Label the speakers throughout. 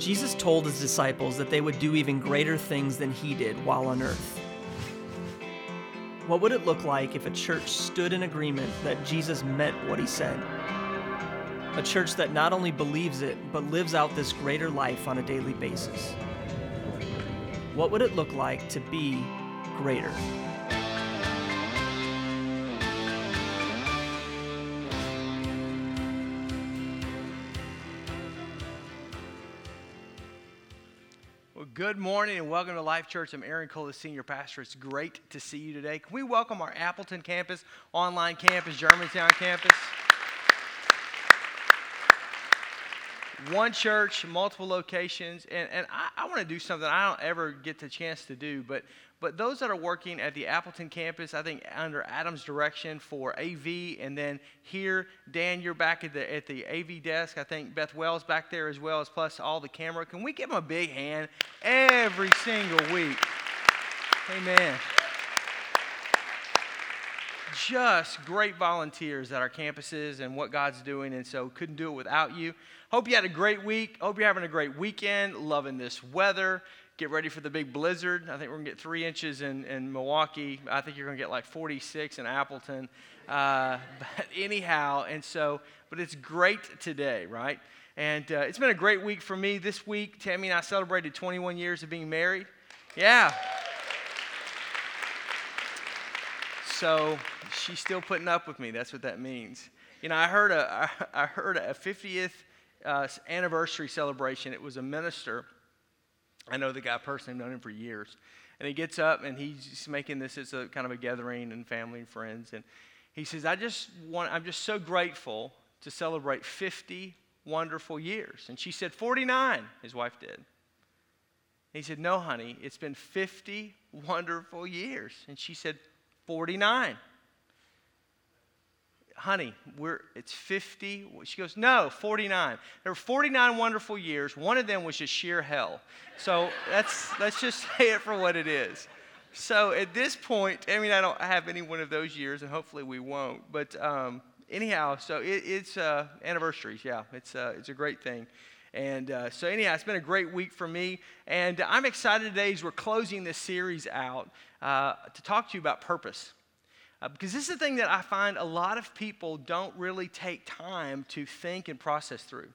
Speaker 1: Jesus told his disciples that they would do even greater things than he did while on earth. What would it look like if a church stood in agreement that Jesus meant what he said? A church that not only believes it, but lives out this greater life on a daily basis. What would it look like to be greater?
Speaker 2: Good morning and welcome to Life Church. I'm Aaron Cole, the senior pastor. It's great to see you today. Can we welcome our Appleton campus, online campus, Germantown campus? One church, multiple locations, and, and I, I want to do something I don't ever get the chance to do, but but those that are working at the Appleton campus, I think under Adam's direction for AV, and then here, Dan, you're back at the at the AV desk. I think Beth Wells back there as well as plus all the camera. Can we give them a big hand every single week? Amen. Just great volunteers at our campuses and what God's doing, and so couldn't do it without you. Hope you had a great week. Hope you're having a great weekend. Loving this weather get ready for the big blizzard. I think we're going to get three inches in, in Milwaukee. I think you're going to get like 46 in Appleton. Uh, but anyhow, and so, but it's great today, right? And uh, it's been a great week for me. This week, Tammy and I celebrated 21 years of being married. Yeah. So she's still putting up with me. That's what that means. You know, I heard a, I heard a 50th uh, anniversary celebration. It was a minister I know the guy personally, I've known him for years. And he gets up and he's making this as a kind of a gathering and family and friends. And he says, I just want, I'm just so grateful to celebrate 50 wonderful years. And she said, 49, his wife did. He said, No, honey, it's been 50 wonderful years. And she said, 49 honey, we're, it's 50. She goes, no, 49. There were 49 wonderful years. One of them was just sheer hell. So that's, let's just say it for what it is. So at this point, I mean, I don't have any one of those years, and hopefully we won't. But um, anyhow, so it, it's uh, anniversaries. Yeah, it's, uh, it's a great thing. And uh, so, anyhow, it's been a great week for me. And I'm excited today as we're closing this series out uh, to talk to you about purpose. Uh, because this is the thing that I find a lot of people don't really take time to think and process through.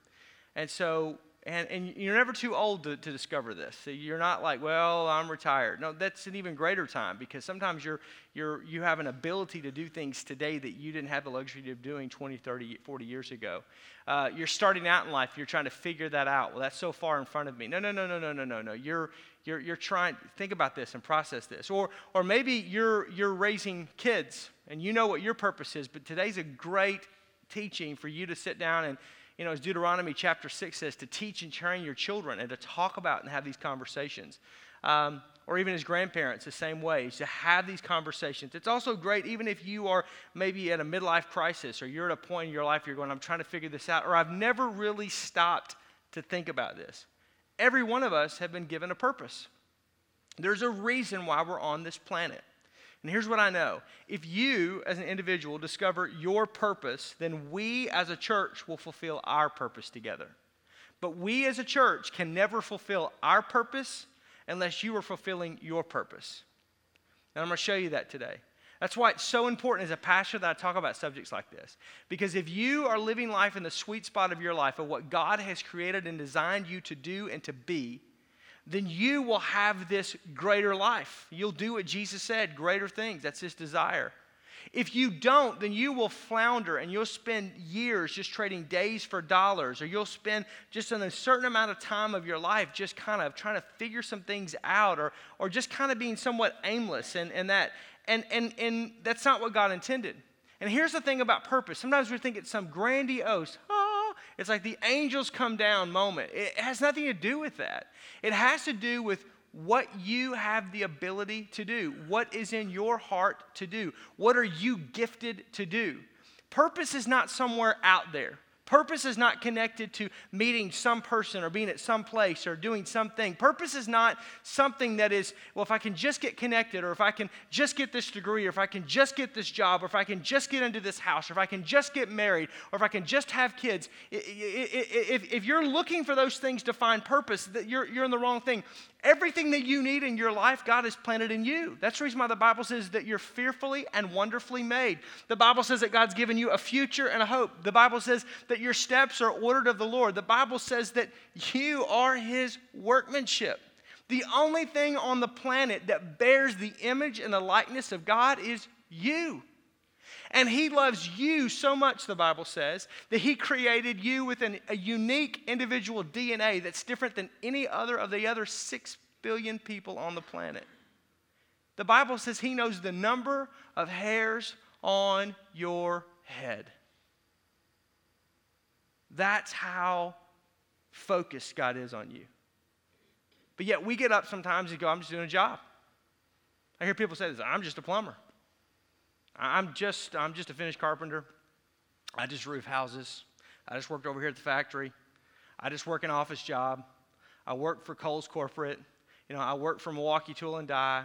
Speaker 2: And so, and, and you're never too old to, to discover this. So you're not like, well, I'm retired. No, that's an even greater time because sometimes you're, you're, you have an ability to do things today that you didn't have the luxury of doing 20, 30, 40 years ago. Uh, you're starting out in life, you're trying to figure that out. Well, that's so far in front of me. No, no, no, no, no, no, no, no. You're, you're, you're trying, think about this and process this. Or, or maybe you're, you're raising kids and you know what your purpose is, but today's a great teaching for you to sit down and, you know, as Deuteronomy chapter 6 says, to teach and train your children and to talk about and have these conversations. Um, or even as grandparents, the same way, to have these conversations. It's also great, even if you are maybe at a midlife crisis or you're at a point in your life you're going, I'm trying to figure this out, or I've never really stopped to think about this. Every one of us have been given a purpose. There's a reason why we're on this planet. And here's what I know if you, as an individual, discover your purpose, then we as a church will fulfill our purpose together. But we as a church can never fulfill our purpose unless you are fulfilling your purpose. And I'm going to show you that today. That's why it's so important as a pastor that I talk about subjects like this. Because if you are living life in the sweet spot of your life, of what God has created and designed you to do and to be, then you will have this greater life. You'll do what Jesus said greater things. That's his desire. If you don't, then you will flounder and you'll spend years just trading days for dollars, or you'll spend just a certain amount of time of your life just kind of trying to figure some things out, or, or just kind of being somewhat aimless. And, and, that, and, and, and that's not what God intended. And here's the thing about purpose sometimes we think it's some grandiose, oh, it's like the angels come down moment. It has nothing to do with that. It has to do with what you have the ability to do, what is in your heart to do, what are you gifted to do. Purpose is not somewhere out there. Purpose is not connected to meeting some person or being at some place or doing something. Purpose is not something that is, well, if I can just get connected or if I can just get this degree or if I can just get this job or if I can just get into this house or if I can just get married or if I can just have kids. If, you're looking for those things to find purpose, you're in the wrong thing. Everything that you need in your life, God has planted in you. That's the reason why the Bible says that you're fearfully and wonderfully made. The Bible says that God's given you a future and a hope. The Bible says that your steps are ordered of the Lord. The Bible says that you are His workmanship. The only thing on the planet that bears the image and the likeness of God is you. And He loves you so much, the Bible says, that He created you with an, a unique individual DNA that's different than any other of the other six billion people on the planet. The Bible says He knows the number of hairs on your head. That's how focused God is on you. But yet we get up sometimes and go, I'm just doing a job. I hear people say this I'm just a plumber. I'm just, I'm just a finished carpenter. I just roof houses. I just worked over here at the factory. I just work an office job. I work for Kohl's Corporate. You know, I work for Milwaukee Tool and Die.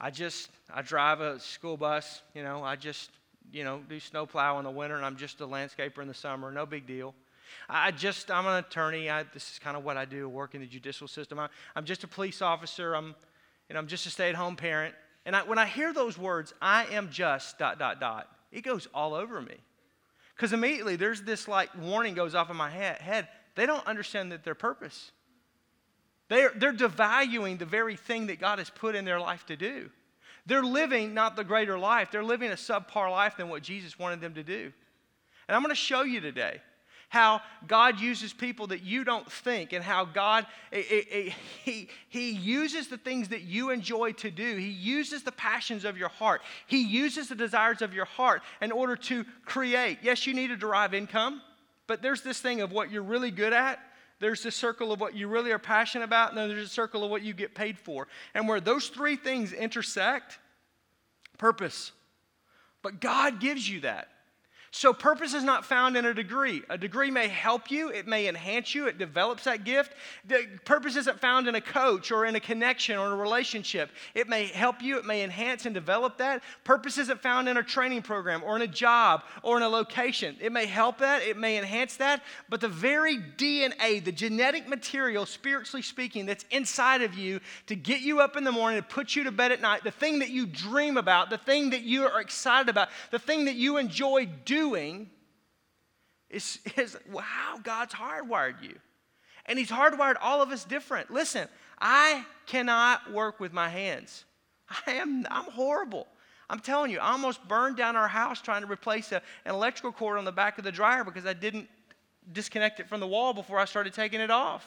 Speaker 2: I just, I drive a school bus. You know, I just, you know, do snow plow in the winter, and I'm just a landscaper in the summer. No big deal. I just, I'm an attorney. I, this is kind of what I do, work in the judicial system. I, am just a police officer. I'm, you know, I'm just a stay-at-home parent. And I, when I hear those words, I am just dot, dot, dot, it goes all over me. Because immediately there's this like warning goes off in my head. They don't understand that their purpose. They're, they're devaluing the very thing that God has put in their life to do. They're living not the greater life, they're living a subpar life than what Jesus wanted them to do. And I'm going to show you today how God uses people that you don't think, and how God, it, it, it, he, he uses the things that you enjoy to do. He uses the passions of your heart. He uses the desires of your heart in order to create. Yes, you need to derive income, but there's this thing of what you're really good at. There's this circle of what you really are passionate about, and then there's a circle of what you get paid for. And where those three things intersect, purpose. But God gives you that. So, purpose is not found in a degree. A degree may help you, it may enhance you, it develops that gift. The purpose isn't found in a coach or in a connection or a relationship. It may help you, it may enhance and develop that. Purpose isn't found in a training program or in a job or in a location. It may help that, it may enhance that, but the very DNA, the genetic material, spiritually speaking, that's inside of you to get you up in the morning, to put you to bed at night, the thing that you dream about, the thing that you are excited about, the thing that you enjoy doing doing is, is how God's hardwired you. And He's hardwired all of us different. Listen, I cannot work with my hands. I am I'm horrible. I'm telling you, I almost burned down our house trying to replace a, an electrical cord on the back of the dryer because I didn't disconnect it from the wall before I started taking it off.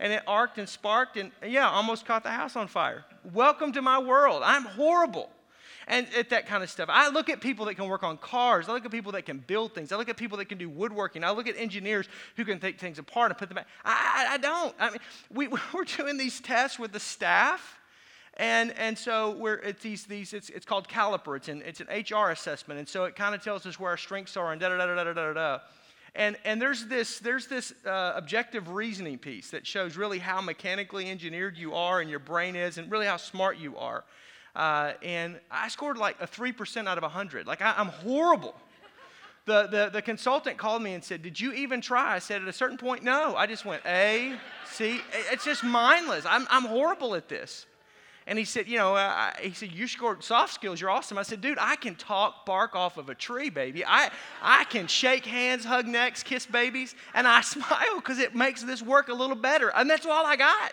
Speaker 2: And it arced and sparked and, yeah, almost caught the house on fire. Welcome to my world. I'm horrible and at that kind of stuff. I look at people that can work on cars. I look at people that can build things. I look at people that can do woodworking. I look at engineers who can take things apart and put them back. I, I, I don't. I mean, we, we're doing these tests with the staff. And, and so we're, it's, these, these, it's, it's called caliper. It's an, it's an HR assessment. And so it kind of tells us where our strengths are and da da da da da da da. And, and there's this, there's this uh, objective reasoning piece that shows really how mechanically engineered you are and your brain is and really how smart you are. Uh, and I scored like a 3% out of 100. Like, I, I'm horrible. The, the, the consultant called me and said, Did you even try? I said, At a certain point, no. I just went A, C. It's just mindless. I'm, I'm horrible at this. And he said, You know, he said, You scored soft skills. You're awesome. I said, Dude, I can talk bark off of a tree, baby. I, I can shake hands, hug necks, kiss babies. And I smile because it makes this work a little better. And that's all I got.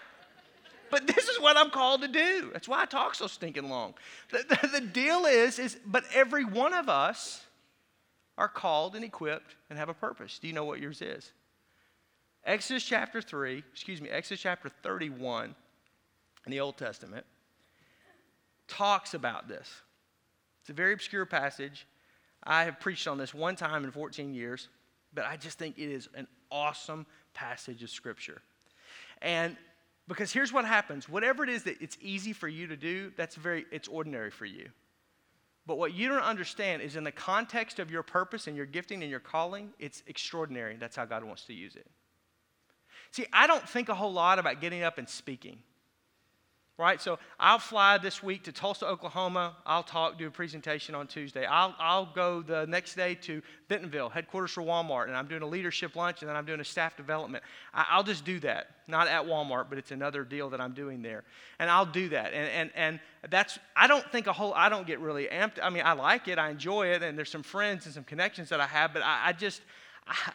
Speaker 2: But this is what I'm called to do. That's why I talk so stinking long. The, the, the deal is, is, but every one of us are called and equipped and have a purpose. Do you know what yours is? Exodus chapter 3, excuse me, Exodus chapter 31 in the Old Testament talks about this. It's a very obscure passage. I have preached on this one time in 14 years, but I just think it is an awesome passage of Scripture. And because here's what happens whatever it is that it's easy for you to do, that's very, it's ordinary for you. But what you don't understand is in the context of your purpose and your gifting and your calling, it's extraordinary. That's how God wants to use it. See, I don't think a whole lot about getting up and speaking right? So I'll fly this week to Tulsa, Oklahoma. I'll talk, do a presentation on Tuesday. I'll, I'll go the next day to Bentonville, headquarters for Walmart, and I'm doing a leadership lunch and then I'm doing a staff development. I, will just do that. Not at Walmart, but it's another deal that I'm doing there. And I'll do that. And, and, and that's, I don't think a whole, I don't get really amped. I mean, I like it, I enjoy it, and there's some friends and some connections that I have, but I, I just, I,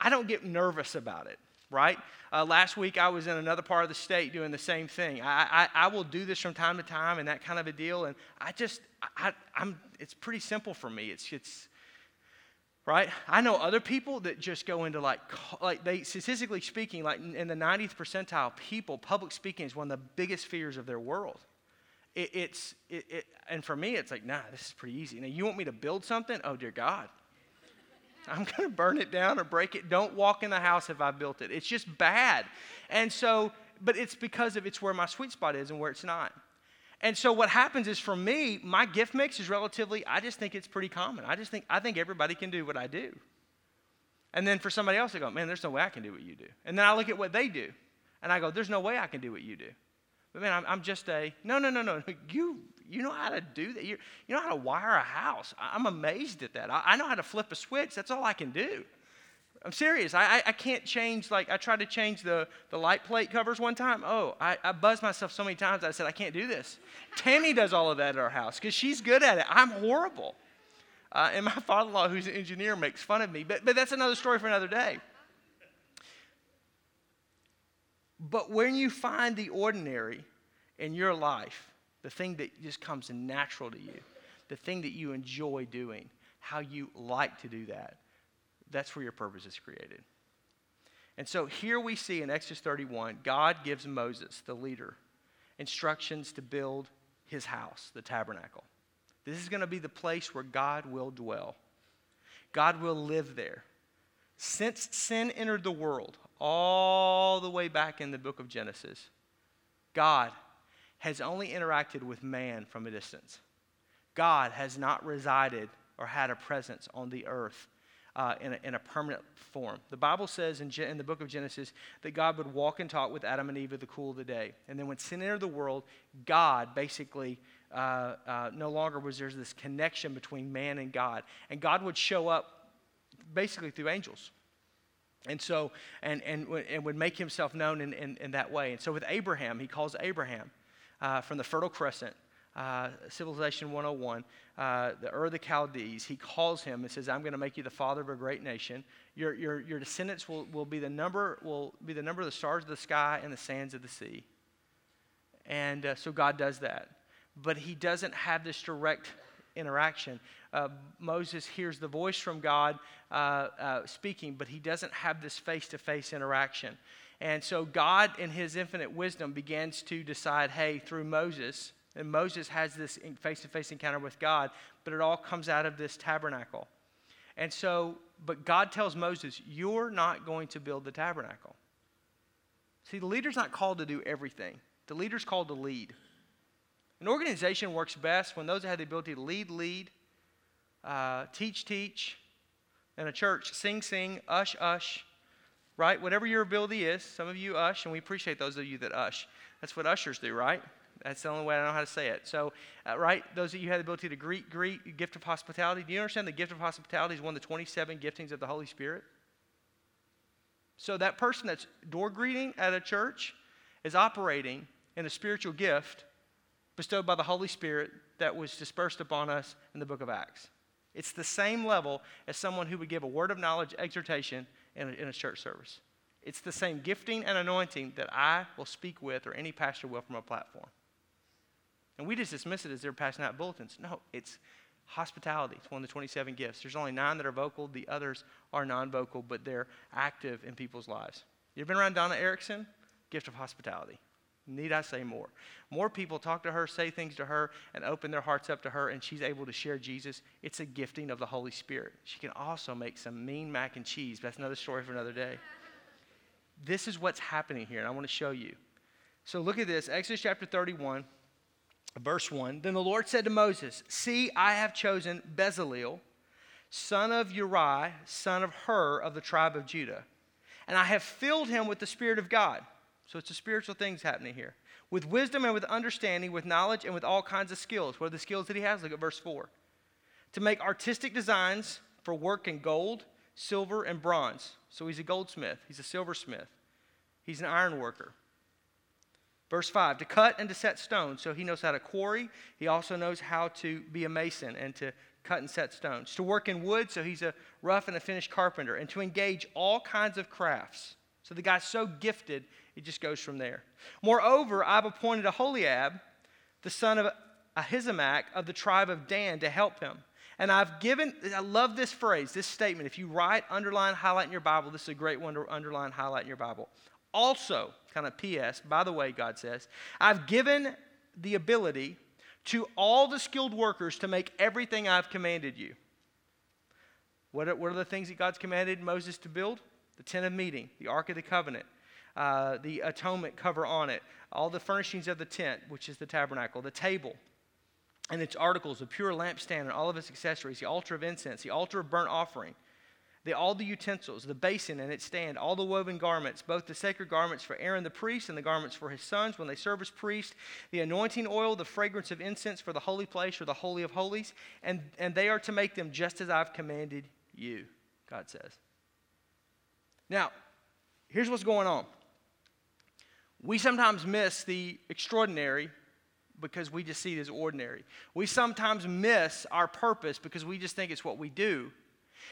Speaker 2: I don't get nervous about it right? Uh, last week I was in another part of the state doing the same thing. I, I, I, will do this from time to time and that kind of a deal. And I just, I, I'm, it's pretty simple for me. It's, it's, right? I know other people that just go into like, like they, statistically speaking, like in the 90th percentile, people, public speaking is one of the biggest fears of their world. It, it's, it, it, and for me, it's like, nah, this is pretty easy. Now, you want me to build something? Oh, dear God. I'm going to burn it down or break it. Don't walk in the house if I built it. It's just bad. And so, but it's because of it's where my sweet spot is and where it's not. And so what happens is for me, my gift mix is relatively, I just think it's pretty common. I just think, I think everybody can do what I do. And then for somebody else, I go, man, there's no way I can do what you do. And then I look at what they do, and I go, there's no way I can do what you do. But man, I'm, I'm just a, no, no, no, no. You, you know how to do that. You, you know how to wire a house. I'm amazed at that. I, I know how to flip a switch. That's all I can do. I'm serious. I, I, I, can't change, like, I tried to change the, the light plate covers one time. Oh, I, I buzzed myself so many times, I said, I can't do this. Tammy does all of that at our house because she's good at it. I'm horrible. Uh, and my father in law, who's an engineer, makes fun of me. But, but that's another story for another day. But when you find the ordinary in your life, the thing that just comes natural to you, the thing that you enjoy doing, how you like to do that, that's where your purpose is created. And so here we see in Exodus 31, God gives Moses, the leader, instructions to build his house, the tabernacle. This is going to be the place where God will dwell. God will live there. Since sin entered the world, all the way back in the book of Genesis, God has only interacted with man from a distance. God has not resided or had a presence on the earth uh, in, a, in, a, permanent form. The Bible says in, in, the book of Genesis that God would walk and talk with Adam and Eve at the cool of the day. And then when sin entered the world, God basically uh, uh, no longer was there this connection between man and God. And God would show up basically through angels. And so, and, and, and would make himself known in, in, in that way. And so with Abraham, he calls Abraham uh, from the Fertile Crescent, uh, Civilization 101, uh, the Ur of the Chaldees. He calls him and says, I'm going to make you the father of a great nation. Your, your, your descendants will, will, be the number, will be the number of the stars of the sky and the sands of the sea. And uh, so God does that. But he doesn't have this direct interaction. Uh, Moses hears the voice from God uh, uh, speaking, but he doesn't have this face to face interaction. And so God, in his infinite wisdom, begins to decide hey, through Moses, and Moses has this face to face encounter with God, but it all comes out of this tabernacle. And so, but God tells Moses, you're not going to build the tabernacle. See, the leader's not called to do everything, the leader's called to lead. An organization works best when those that have the ability to lead, lead, uh, teach, teach, and a church sing, sing, ush, ush, right? Whatever your ability is, some of you ush, and we appreciate those of you that ush. That's what ushers do, right? That's the only way I know how to say it. So, uh, right, those of you who have the ability to greet, greet, gift of hospitality. Do you understand the gift of hospitality is one of the 27 giftings of the Holy Spirit? So, that person that's door greeting at a church is operating in a spiritual gift bestowed by the Holy Spirit that was dispersed upon us in the book of Acts. It's the same level as someone who would give a word of knowledge, exhortation, in a, in a church service. It's the same gifting and anointing that I will speak with or any pastor will from a platform. And we just dismiss it as they're passing out bulletins. No, it's hospitality. It's one of the 27 gifts. There's only nine that are vocal, the others are non vocal, but they're active in people's lives. You've been around Donna Erickson? Gift of hospitality. Need I say more? More people talk to her, say things to her, and open their hearts up to her, and she's able to share Jesus. It's a gifting of the Holy Spirit. She can also make some mean mac and cheese. That's another story for another day. This is what's happening here, and I want to show you. So look at this Exodus chapter 31. Verse 1 Then the Lord said to Moses, See, I have chosen Bezalel, son of Uri, son of Hur of the tribe of Judah, and I have filled him with the Spirit of God. So it's a spiritual things happening here. With wisdom and with understanding, with knowledge and with all kinds of skills. What are the skills that he has? Look at verse 4. To make artistic designs for work in gold, silver, and bronze. So he's a goldsmith, he's a silversmith, he's an iron worker. Verse 5 to cut and to set stones. So he knows how to quarry. He also knows how to be a mason and to cut and set stones. To work in wood. So he's a rough and a finished carpenter. And to engage all kinds of crafts. So the guy's so gifted, it just goes from there. Moreover, I've appointed Aholiab, the son of Ahisamach of the tribe of Dan, to help him. And I've given, I love this phrase, this statement. If you write, underline, highlight in your Bible, this is a great one to underline, highlight in your Bible. Also, kind of P.S., by the way, God says, I've given the ability to all the skilled workers to make everything I've commanded you. What are, what are the things that God's commanded Moses to build? The tent of meeting, the Ark of the Covenant, uh, the atonement cover on it, all the furnishings of the tent, which is the tabernacle, the table, and its articles, the pure lampstand and all of its accessories, the altar of incense, the altar of burnt offering, the, all the utensils, the basin and its stand, all the woven garments, both the sacred garments for Aaron the priest and the garments for his sons when they serve as priests, the anointing oil, the fragrance of incense for the holy place or the holy of holies, and, and they are to make them just as I've commanded you, God says. Now, here's what's going on. We sometimes miss the extraordinary because we just see it as ordinary. We sometimes miss our purpose because we just think it's what we do.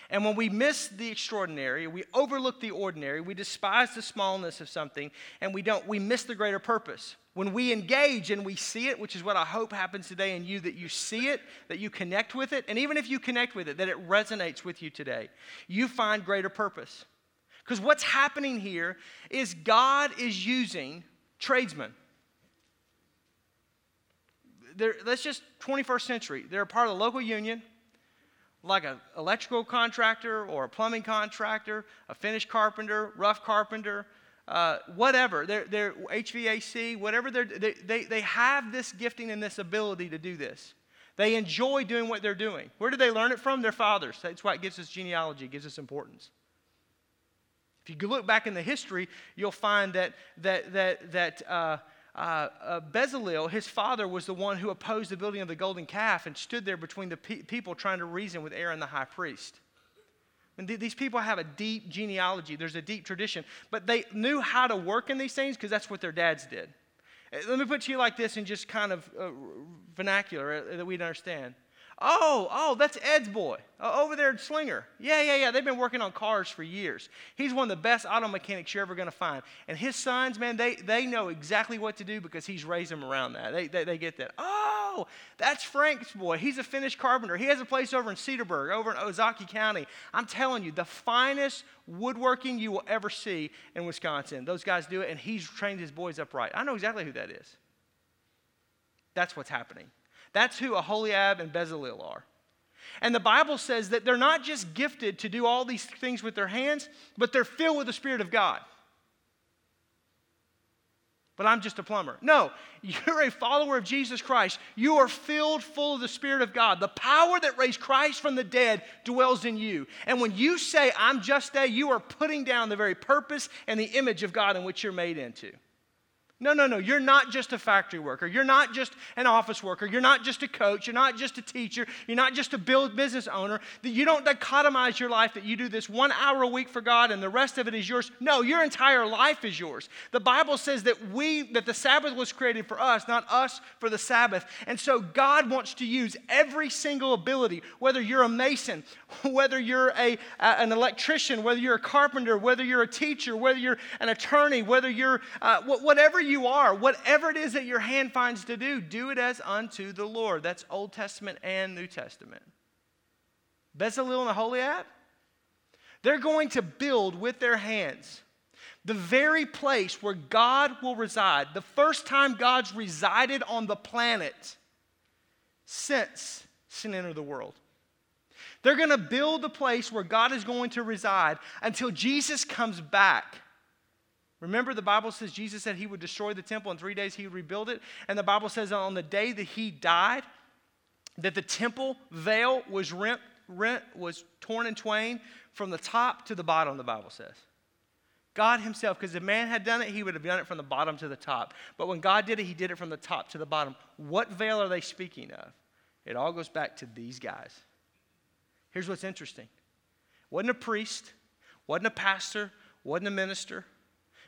Speaker 2: And when we miss the extraordinary, we overlook the ordinary, we despise the smallness of something, and we don't, we miss the greater purpose. When we engage and we see it, which is what I hope happens today in you, that you see it, that you connect with it, and even if you connect with it, that it resonates with you today, you find greater purpose. Because what's happening here is God is using tradesmen. They're, that's just 21st century. They're part of the local union like an electrical contractor or a plumbing contractor, a finished carpenter, rough carpenter, uh, whatever, they're, they're HVAC, whatever they're, they, they, they have this gifting and this ability to do this. They enjoy doing what they're doing. Where did they learn it from? Their fathers. That's why it gives us genealogy, it gives us importance. If you look back in the history, you'll find that, that, that, that uh, uh, uh, Bezalel, his father, was the one who opposed the building of the golden calf and stood there between the pe- people trying to reason with Aaron the high priest. And th- these people have a deep genealogy, there's a deep tradition, but they knew how to work in these things because that's what their dads did. Uh, let me put to you like this in just kind of uh, vernacular uh, that we'd understand. Oh, oh, that's Ed's boy uh, over there at Slinger. Yeah, yeah, yeah. They've been working on cars for years. He's one of the best auto mechanics you're ever going to find. And his sons, man, they, they know exactly what to do because he's raised them around that. They, they, they get that. Oh, that's Frank's boy. He's a finished carpenter. He has a place over in Cedarburg, over in Ozaukee County. I'm telling you, the finest woodworking you will ever see in Wisconsin. Those guys do it, and he's trained his boys up right. I know exactly who that is. That's what's happening. That's who Aholiab and Bezalel are. And the Bible says that they're not just gifted to do all these things with their hands, but they're filled with the Spirit of God. But I'm just a plumber. No, you're a follower of Jesus Christ. You are filled full of the Spirit of God. The power that raised Christ from the dead dwells in you. And when you say, I'm just a, you are putting down the very purpose and the image of God in which you're made into. No, no, no. You're not just a factory worker. You're not just an office worker. You're not just a coach. You're not just a teacher. You're not just a build business owner. You don't dichotomize your life that you do this one hour a week for God and the rest of it is yours. No, your entire life is yours. The Bible says that we that the Sabbath was created for us, not us for the Sabbath. And so God wants to use every single ability, whether you're a mason, whether you're a, an electrician, whether you're a carpenter, whether you're a teacher, whether you're an attorney, whether you're uh, whatever you you are, whatever it is that your hand finds to do, do it as unto the Lord. That's Old Testament and New Testament. Bezalel and Aholiab, they're going to build with their hands the very place where God will reside. The first time God's resided on the planet since sin entered the world. They're going to build the place where God is going to reside until Jesus comes back Remember, the Bible says Jesus said he would destroy the temple in three days, he would rebuild it. And the Bible says on the day that he died, that the temple veil was rent, rent was torn in twain from the top to the bottom, the Bible says. God Himself, because if man had done it, He would have done it from the bottom to the top. But when God did it, He did it from the top to the bottom. What veil are they speaking of? It all goes back to these guys. Here's what's interesting wasn't a priest, wasn't a pastor, wasn't a minister,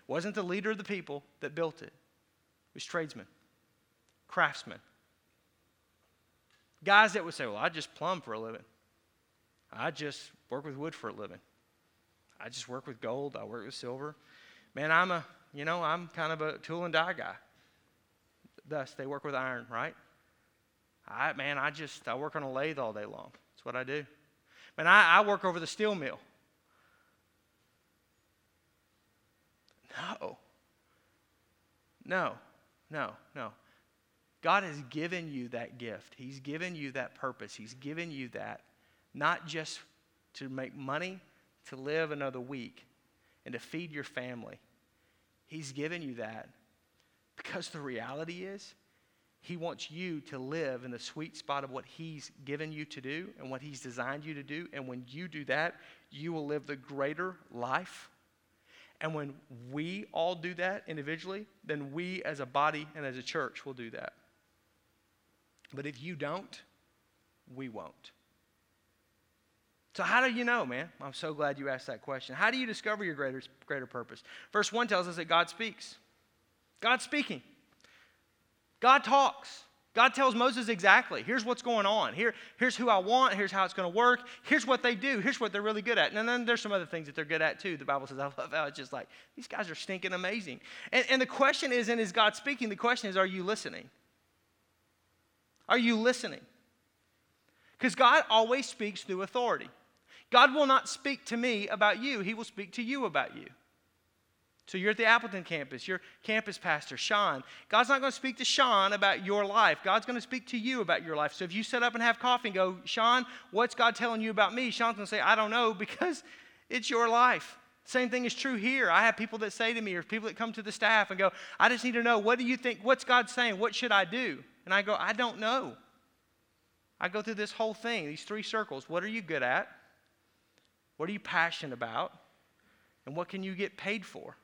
Speaker 2: wasn't the leader of the people that built it. It was tradesmen, craftsmen. Guys that would say, Well, I just plumb for a living. I just work with wood for a living. I just work with gold. I work with silver. Man, I'm a, you know, I'm kind of a tool and die guy. Thus, they work with iron, right? I, man, I just, I work on a lathe all day long. That's what I do. Man, I, I work over the steel mill. No. No, no, no. God has given you that gift. He's given you that purpose. He's given you that not just to make money, to live another week, and to feed your family. He's given you that because the reality is, He wants you to live in the sweet spot of what He's given you to do and what He's designed you to do. And when you do that, you will live the greater life and when we all do that individually, then we as a body and as a church will do that. But if you don't, we won't. So, how do you know, man? I'm so glad you asked that question. How do you discover your greater, greater purpose? Verse 1 tells us that God speaks. God's speaking. God talks. God tells Moses exactly here's what's going on. Here, here's who I want. Here's how it's going to work. Here's what they do. Here's what they're really good at. And then there's some other things that they're good at too. The Bible says, I love how it's just like, these guys are stinking amazing. And, and the question isn't, is God speaking? The question is, are you listening? Are you listening? Because God always speaks through authority. God will not speak to me about you, He will speak to you about you. So you're at the Appleton campus, your campus pastor, Sean. God's not going to speak to Sean about your life. God's going to speak to you about your life. So if you sit up and have coffee and go, Sean, what's God telling you about me? Sean's going to say, I don't know because it's your life. Same thing is true here. I have people that say to me, or people that come to the staff and go, I just need to know, what do you think? What's God saying? What should I do? And I go, I don't know. I go through this whole thing, these three circles. What are you good at? What are you passionate about? And what can you get paid for?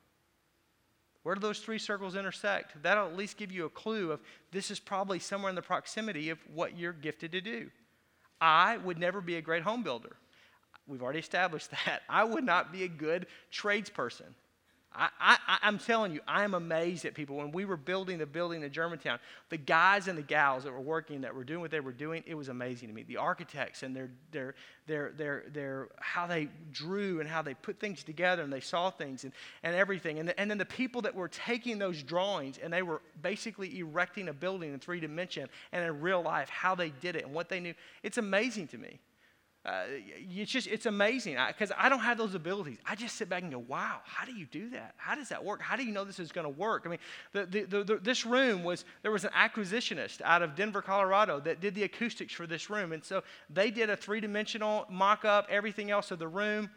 Speaker 2: Where do those three circles intersect? That'll at least give you a clue of this is probably somewhere in the proximity of what you're gifted to do. I would never be a great home builder. We've already established that. I would not be a good tradesperson. I, I'm telling you, I am amazed at people. When we were building the building in Germantown, the guys and the gals that were working, that were doing what they were doing, it was amazing to me. The architects and their, their, their, their, their, how they drew and how they put things together and they saw things and, and everything. And, the, and then the people that were taking those drawings and they were basically erecting a building in three dimension and in real life, how they did it and what they knew. It's amazing to me. Uh, it's just it's amazing. Because I, I, don't have those abilities. I just sit back and go wow how do you do that? How does that work? How do you know this is going to work? I mean the, the, the, this room was there was an acoustician out of denver colorado that did the acoustics for this room and so they did a three-dimensional mock-up everything else of the room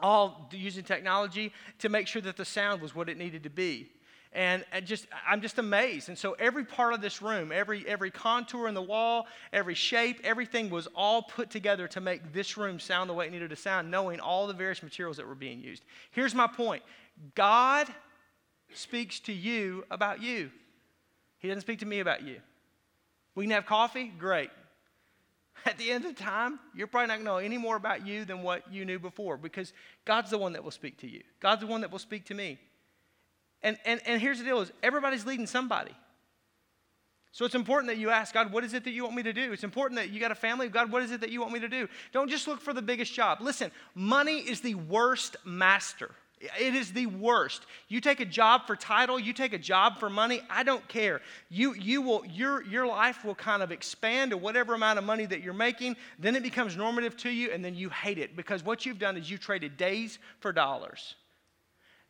Speaker 2: all using technology to make sure that the sound was what it needed to be and, just i'm just amazed. And so every part of this room every every contour in the wall every shape everything was all put together to make this room sound the way it needed to sound knowing all the various materials that were being used. Here's my point. God speaks to you about you. He doesn't speak to me about you. We can have coffee? Great. At the end of the time, you're probably not going to know any more about you than what you knew before because God's the one that will speak to you. God's the one that will speak to me. And, and, and here's the deal is everybody's leading somebody. So it's important that you ask God, what is it that you want me to do? It's important that you got a family. God, what is it that you want me to do? Don't just look for the biggest job. Listen, money is the worst master. It is the worst. You take a job for title, you take a job for money, I don't care. You, you will, your, your life will kind of expand to whatever amount of money that you're making. Then it becomes normative to you, and then you hate it because what you've done is you traded days for dollars.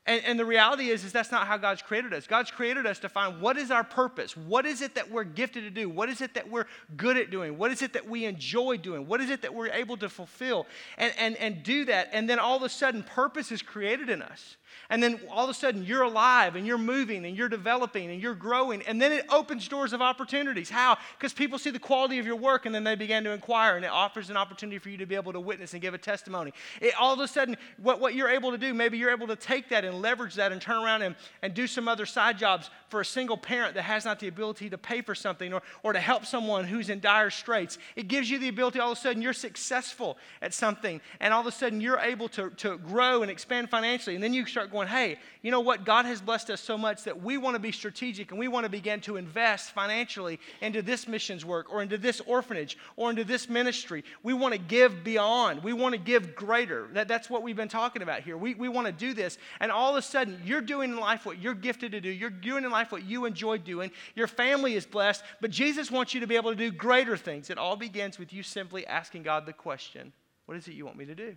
Speaker 2: And, and, the reality is, is that's not how God's created us. God's created us to find what is our purpose? What is it that we're gifted to do? What is it that we're good at doing? What is it that we enjoy doing? What is it that we're able to fulfill and, and, and do that? And then all of a sudden, purpose is created in us. And then all of a sudden you're alive and you're moving and you're developing and you're growing. And then it opens doors of opportunities. How? Because people see the quality of your work and then they begin to inquire and it offers an opportunity for you to be able to witness and give a testimony. It, all of a sudden, what, what you're able to do, maybe you're able to take that and leverage that and turn around and, and do some other side jobs for a single parent that has not the ability to pay for something or, or to help someone who's in dire straits. It gives you the ability, all of a sudden, you're successful at something and all of a sudden you're able to, to grow and expand financially. And then you start going, hey, you know what? God has blessed us so much that we want to be strategic and we want to begin to invest financially into this missions work or into this orphanage or into this ministry. We want to give beyond. We want to give greater. That, that's what we've been talking about here. We, we want to do this. And all of a sudden, you're doing in life what you're gifted to do. You're doing in life what you enjoy doing. Your family is blessed. But Jesus wants you to be able to do greater things. It all begins with you simply asking God the question What is it you want me to do?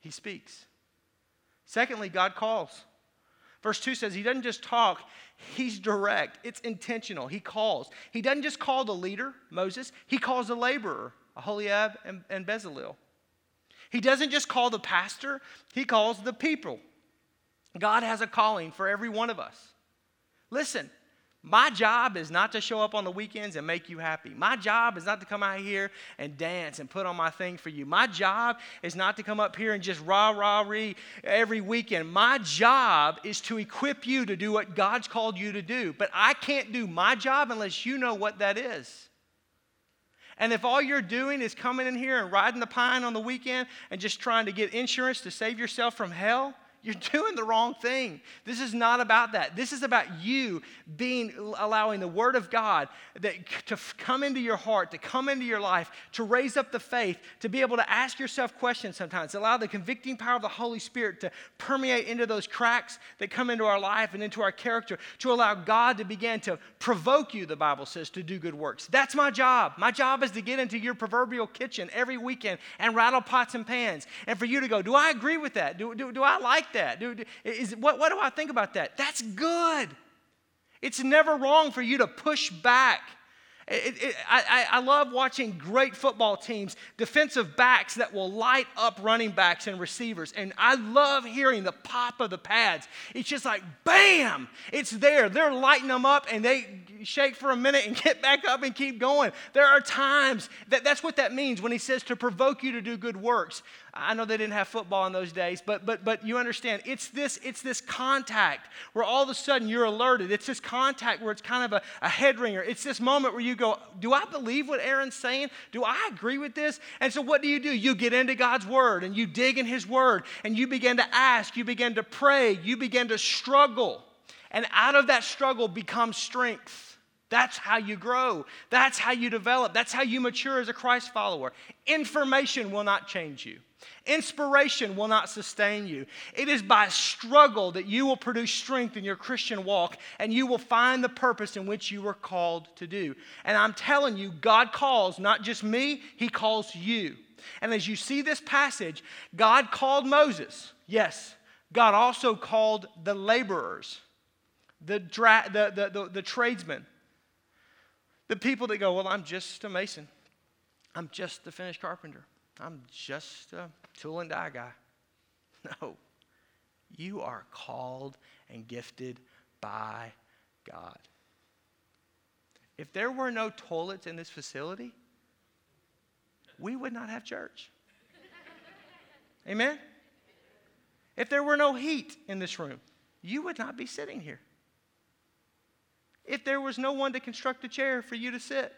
Speaker 2: He speaks. Secondly, God calls. Verse 2 says he doesn't just talk, he's direct. It's intentional. He calls. He doesn't just call the leader, Moses, he calls the laborer, Aholiab and, and Bezalel. He doesn't just call the pastor, he calls the people. God has a calling for every one of us. Listen, my job is not to show up on the weekends and make you happy. My job is not to come out here and dance and put on my thing for you. My job is not to come up here and just rah, rah, ree every weekend. My job is to equip you to do what God's called you to do. But I can't do my job unless you know what that is. And if all you're doing is coming in here and riding the pine on the weekend and just trying to get insurance to save yourself from hell, you're doing the wrong thing. This is not about that. This is about you being allowing the word of God that to come into your heart, to come into your life, to raise up the faith, to be able to ask yourself questions sometimes. Allow the convicting power of the Holy Spirit to permeate into those cracks that come into our life and into our character, to allow God to begin to provoke you, the Bible says, to do good works. That's my job. My job is to get into your proverbial kitchen every weekend and rattle pots and pans. And for you to go, do I agree with that? Do, do, do I like that? Do, is, what, what do I think about that? That's good. It's never wrong for you to push back it, it, I, I love watching great football teams, defensive backs that will light up running backs and receivers. And I love hearing the pop of the pads. It's just like, bam, it's there. They're lighting them up and they shake for a minute and get back up and keep going. There are times that that's what that means when he says to provoke you to do good works. I know they didn't have football in those days, but but but you understand, it's this it's this contact where all of a sudden you're alerted. It's this contact where it's kind of a, a head ringer. It's this moment where you go, Do I believe what Aaron's saying? Do I agree with this? And so what do you do? You get into God's word and you dig in his word and you begin to ask, you begin to pray, you begin to struggle. And out of that struggle becomes strength. That's how you grow. That's how you develop. That's how you mature as a Christ follower. Information will not change you. Inspiration will not sustain you. It is by struggle that you will produce strength in your Christian walk and you will find the purpose in which you were called to do. And I'm telling you, God calls not just me, He calls you. And as you see this passage, God called Moses. Yes, God also called the laborers, the, dra- the, the, the, the tradesmen, the people that go, Well, I'm just a mason, I'm just a finished carpenter. I'm just a tool and die guy. No. You are called and gifted by God. If there were no toilets in this facility, we would not have church. Amen? If there were no heat in this room, you would not be sitting here. If there was no one to construct a chair for you to sit,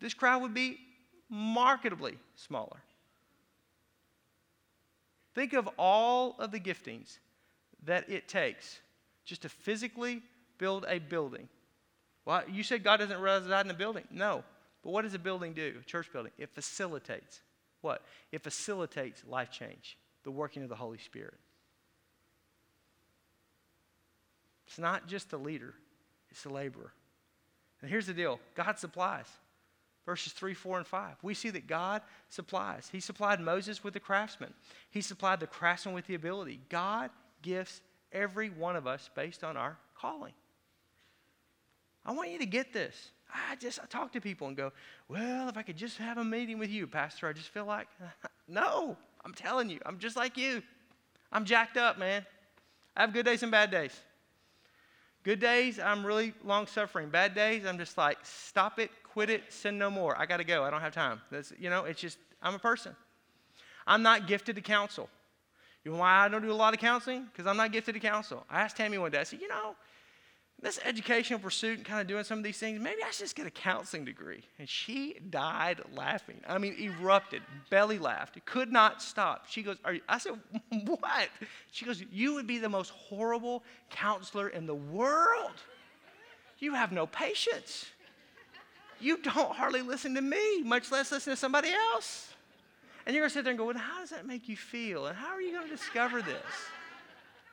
Speaker 2: this crowd would be markedly smaller. Think of all of the giftings that it takes just to physically build a building. Well, you said God doesn't reside in a building. No. But what does a building do? A church building. It facilitates what? It facilitates life change, the working of the Holy Spirit. It's not just the leader, it's the laborer. And here's the deal God supplies verses 3, 4, and 5. We see that God supplies. He supplied Moses with the craftsman, He supplied the craftsman with the ability. God gifts every one of us based on our calling. I want you to get this. I just I talk to people and go, well, if I could just have a meeting with you, Pastor, I just feel like, no, I'm telling you, I'm just like you. I'm jacked up, man. I have good days and bad days. Good days, I'm really long suffering. Bad days, I'm just like, stop it, quit it, sin no more. I got to go. I don't have time. That's, you know, it's just, I'm a person. I'm not gifted to counsel. You know why I don't do a lot of counseling? Because I'm not gifted to counsel. I asked Tammy one day, I said, you know, this educational pursuit and kind of doing some of these things, maybe I should just get a counseling degree. And she died laughing. I mean, erupted, belly laughed, could not stop. She goes? I said, What? She goes, You would be the most horrible counselor in the world. You have no patience. You don't hardly listen to me, much less listen to somebody else. And you're going to sit there and go, Well, how does that make you feel? And how are you going to discover this?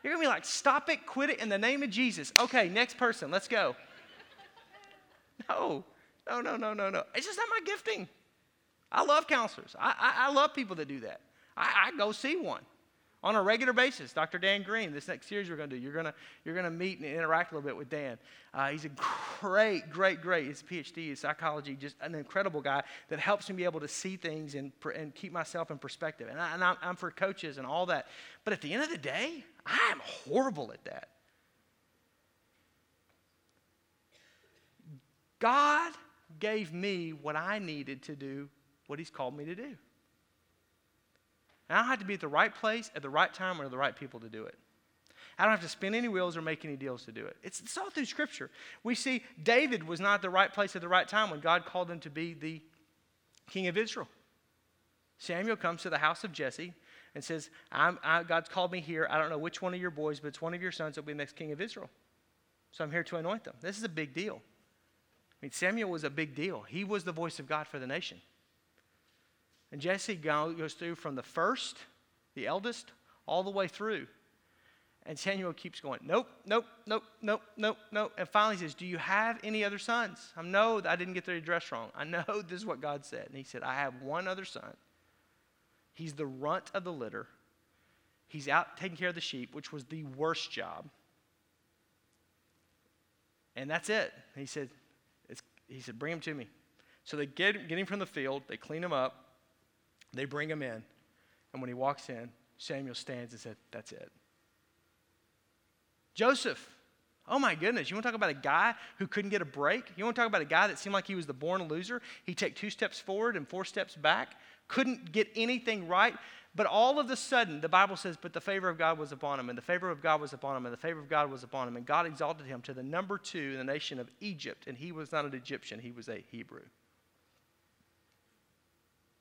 Speaker 2: You're going to be like, stop it, quit it in the name of Jesus. Okay, next person, let's go. No, no, no, no, no, no. It's just not my gifting. I love counselors. I, I, I love people that do that. I, I, go see one on a regular basis. Dr. Dan Green, this next series we're going to do, you're going to, you're going to meet and interact a little bit with Dan. Uh, he's a great, great, great, he's a PhD in psychology, just an incredible guy that helps me be able to see things and, and keep myself in perspective. And, I, and I'm, I'm for coaches and all that. But at the end of the day, I am horrible at that. God gave me what I needed to do what He's called me to do. And I have to be at the right place at the right time or the right people to do it. I don't have to spin any wheels or make any deals to do it. It's, it's all through Scripture. We see David was not at the right place at the right time when God called him to be the king of Israel. Samuel comes to the house of Jesse and says, I, God's called me here. I don't know which one of your boys, but it's one of your sons that will be the next king of Israel. So I'm here to anoint them. This is a big deal. I mean, Samuel was a big deal. He was the voice of God for the nation. And Jesse goes through from the first, the eldest, all the way through. And Samuel keeps going, nope, nope, nope, nope, nope, nope. And finally he says, Do you have any other sons? I know I didn't get the address wrong. I know this is what God said. And he said, I have one other son. He's the runt of the litter. He's out taking care of the sheep, which was the worst job. And that's it. he said, he said, bring him to me. So they get, get him from the field, they clean him up, they bring him in. And when he walks in, Samuel stands and said, That's it. Joseph, oh my goodness, you want to talk about a guy who couldn't get a break? You want to talk about a guy that seemed like he was the born loser? He'd take two steps forward and four steps back, couldn't get anything right. But all of a sudden, the Bible says, But the favor of God was upon him, and the favor of God was upon him, and the favor of God was upon him. And God exalted him to the number two in the nation of Egypt. And he was not an Egyptian, he was a Hebrew.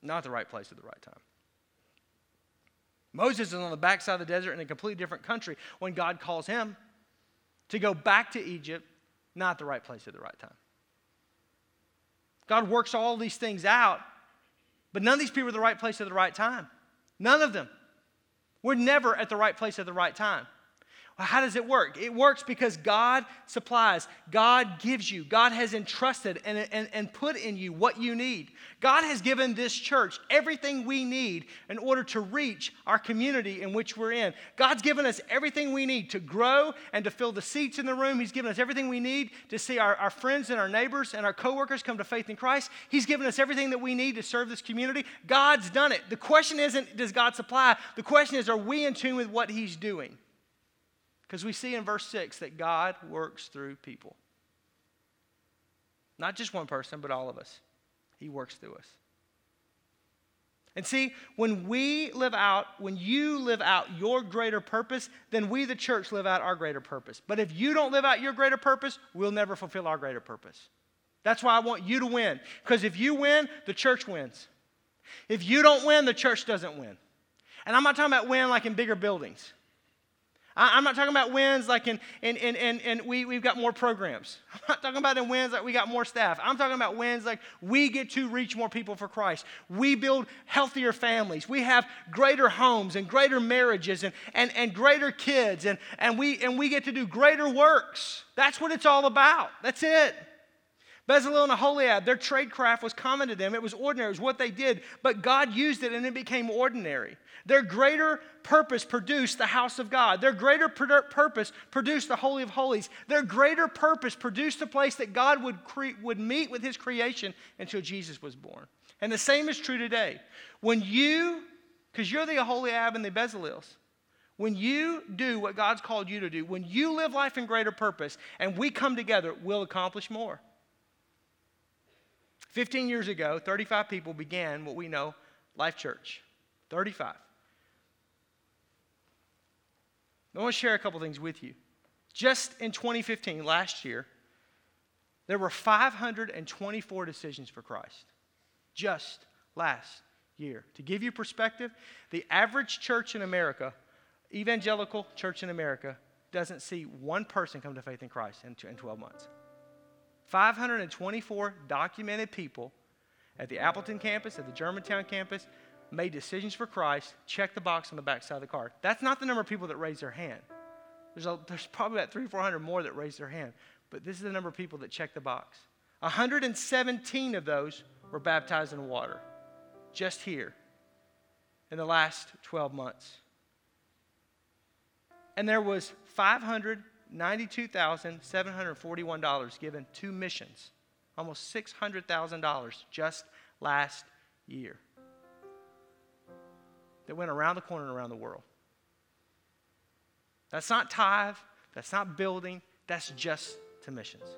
Speaker 2: Not the right place at the right time. Moses is on the backside of the desert in a completely different country when God calls him to go back to Egypt, not the right place at the right time. God works all these things out, but none of these people are the right place at the right time. None of them. We're never at the right place at the right time. How does it work? It works because God supplies, God gives you, God has entrusted and, and, and put in you what you need. God has given this church everything we need in order to reach our community in which we're in. God's given us everything we need to grow and to fill the seats in the room. He's given us everything we need to see our, our friends and our neighbors and our coworkers come to faith in Christ. He's given us everything that we need to serve this community. God's done it. The question isn't, does God supply? The question is, are we in tune with what He's doing? Because we see in verse 6 that God works through people. Not just one person, but all of us. He works through us. And see, when we live out, when you live out your greater purpose, then we, the church, live out our greater purpose. But if you don't live out your greater purpose, we'll never fulfill our greater purpose. That's why I want you to win. Because if you win, the church wins. If you don't win, the church doesn't win. And I'm not talking about win like in bigger buildings. I, am not talking about wins like in, in, in, in, in we, we've got more programs. I'm not talking about in wins like we got more staff. I'm talking about wins like we get to reach more people for Christ. We build healthier families. We have greater homes and greater marriages and, and, and greater kids. And, and, we, and we get to do greater works. That's what it's all about. That's it. Bezalel and Aholiab, their trade craft was common to them. It was ordinary, it was what they did, but God used it and it became ordinary. Their greater purpose produced the house of God. Their greater purpose produced the Holy of Holies. Their greater purpose produced the place that God would, cre- would meet with His creation until Jesus was born. And the same is true today. When you, because you're the Aholiab and the Bezalels, When you do what God's called you to do, when you live life in greater purpose and we come together, we'll accomplish more. 15 years ago, 35 people began what we know Life Church. 35. I want to share a couple things with you. Just in 2015, last year, there were 524 decisions for Christ. Just last year. To give you perspective, the average church in America, evangelical church in America, doesn't see one person come to faith in Christ in 12 months. 524 documented people at the Appleton campus, at the Germantown campus, made decisions for Christ, check the box on the back side of the card. That's not the number of people that raised their hand. There's, a, there's probably about three, 400 more that raised their hand. But this is the number of people that checked the box. 117 of those were baptized in water, just here in the last 12 months. And there was 500 $92,741 given to missions, almost $600,000 just last year that went around the corner and around the world. That's not tithe, that's not building, that's just to missions.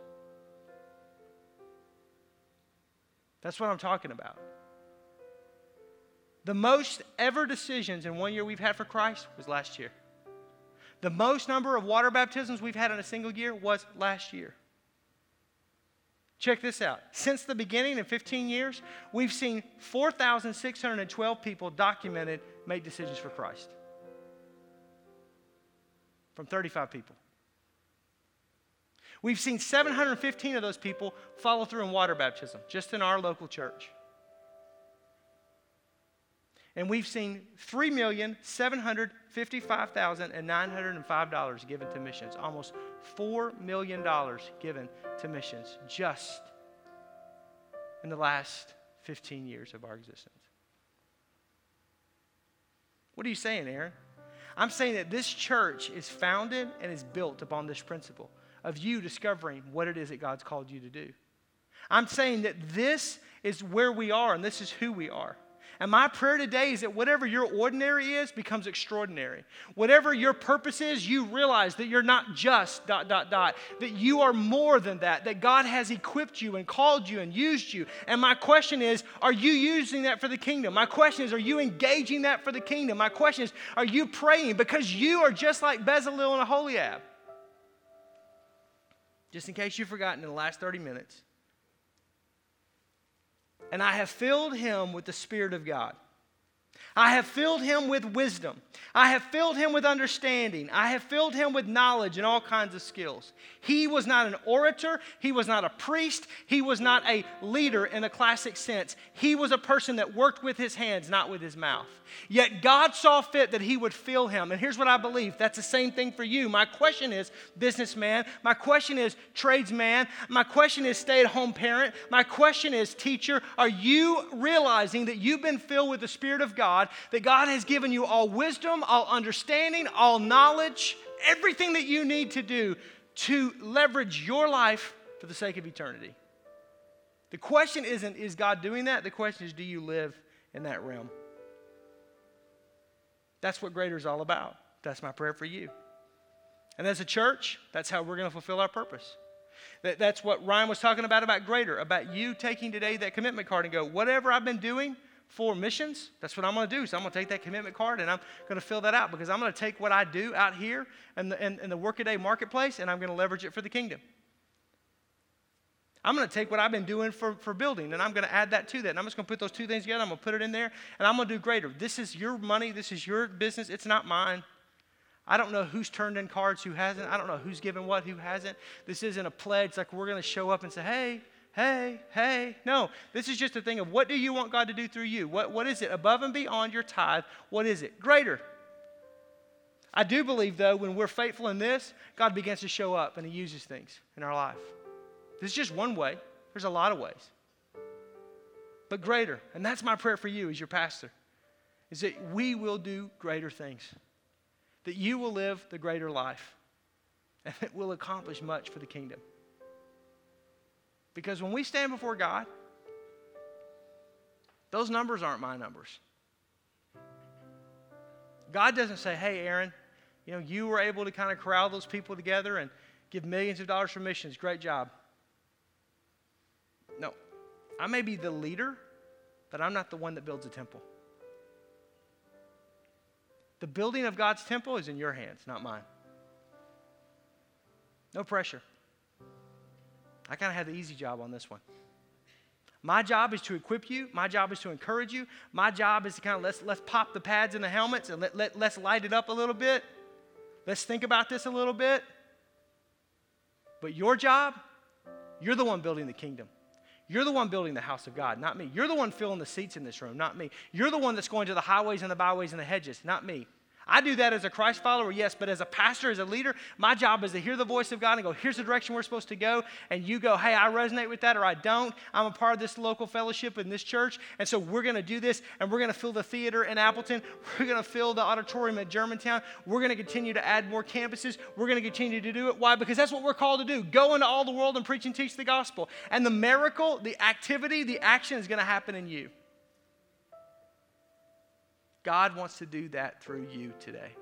Speaker 2: That's what I'm talking about. The most ever decisions in one year we've had for Christ was last year. The most number of water baptisms we've had in a single year was last year. Check this out. Since the beginning in 15 years, we've seen 4,612 people documented make decisions for Christ. From 35 people. We've seen 715 of those people follow through in water baptism, just in our local church and we've seen $3,755,905 given to missions, almost $4 million given to missions just in the last 15 years of our existence. What are you saying, Aaron? I'm saying that this church is founded and is built upon this principle of you discovering what it is that God's called you to do. I'm saying that this is where we are and this is who we are. And my prayer today is that whatever your ordinary is becomes extraordinary. Whatever your purpose is, you realize that you're not just dot, dot, dot, that you are more than that, that God has equipped you and called you and used you. And my question is, are you using that for the kingdom? My question is, are you engaging that for the kingdom? My question is, are you praying? Because you are just like Bezalel and Aholiab. Just in case you've forgotten in the last 30 minutes, and I have filled him with the Spirit of God. I have filled him with wisdom. I have filled him with understanding. I have filled him with knowledge and all kinds of skills. He was not an orator. He was not a priest. He was not a leader in a classic sense. He was a person that worked with his hands, not with his mouth. Yet God saw fit that he would fill him. And here's what I believe that's the same thing for you. My question is, businessman. My question is, tradesman. My question is, stay at home parent. My question is, teacher. Are you realizing that you've been filled with the Spirit of God? That God has given you all wisdom, all understanding, all knowledge, everything that you need to do to leverage your life for the sake of eternity. The question isn't, is God doing that? The question is, do you live in that realm? That's what greater is all about. That's my prayer for you. And as a church, that's how we're going to fulfill our purpose. That, that's what Ryan was talking about about greater, about you taking today that commitment card and go, whatever I've been doing, for missions, that's what I'm going to do. So I'm going to take that commitment card and I'm going to fill that out because I'm going to take what I do out here in the, in, in the workaday marketplace and I'm going to leverage it for the kingdom. I'm going to take what I've been doing for, for building and I'm going to add that to that. And I'm just going to put those two things together. I'm going to put it in there and I'm going to do greater. This is your money. This is your business. It's not mine. I don't know who's turned in cards, who hasn't. I don't know who's given what, who hasn't. This isn't a pledge like we're going to show up and say, hey, hey, hey. No, this is just a thing of what do you want God to do through you? What, what is it above and beyond your tithe? What is it? Greater. I do believe, though, when we're faithful in this, God begins to show up and He uses things in our life. This is just one way, there's a lot of ways. But greater. And that's my prayer for you as your pastor, is that we will do greater things, that you will live the greater life, and that we'll accomplish much for the kingdom. Because when we stand before God, those numbers aren't my numbers. God doesn't say, hey, Aaron, You know, you were able to kind of corral those people together and give millions of dollars for missions. Great job. No, I may be the leader, but I'm not the one that builds a temple. The building of God's temple is in your hands, not mine. No pressure. I kind of had the easy job on this one. My job is to equip you. My job is to encourage you. My job is to kind of let's, let's pop the pads in the helmets and let, let, let's light it up a little bit. Let's think about this a little bit. But your job, you're the one building the kingdom. You're the one building the house of God, not me. You're the one filling the seats in this room, not me. You're the one that's going to the highways and the byways and the hedges, not me. I do that as a Christ follower, yes, but as a pastor, as a leader, my job is to hear the voice of God and go, here's the direction we're supposed to go. And you go, hey, I resonate with that or I don't. I'm a part of this local fellowship in this church. And so we're going to do this and we're going to fill the theater in Appleton. We're going to fill the auditorium at Germantown. We're going to continue to add more campuses. We're going to continue to do it. Why? Because that's what we're called to do go into all the world and preach and teach the gospel. And the miracle, the activity, the action is going to happen in you. God wants to do that through you today.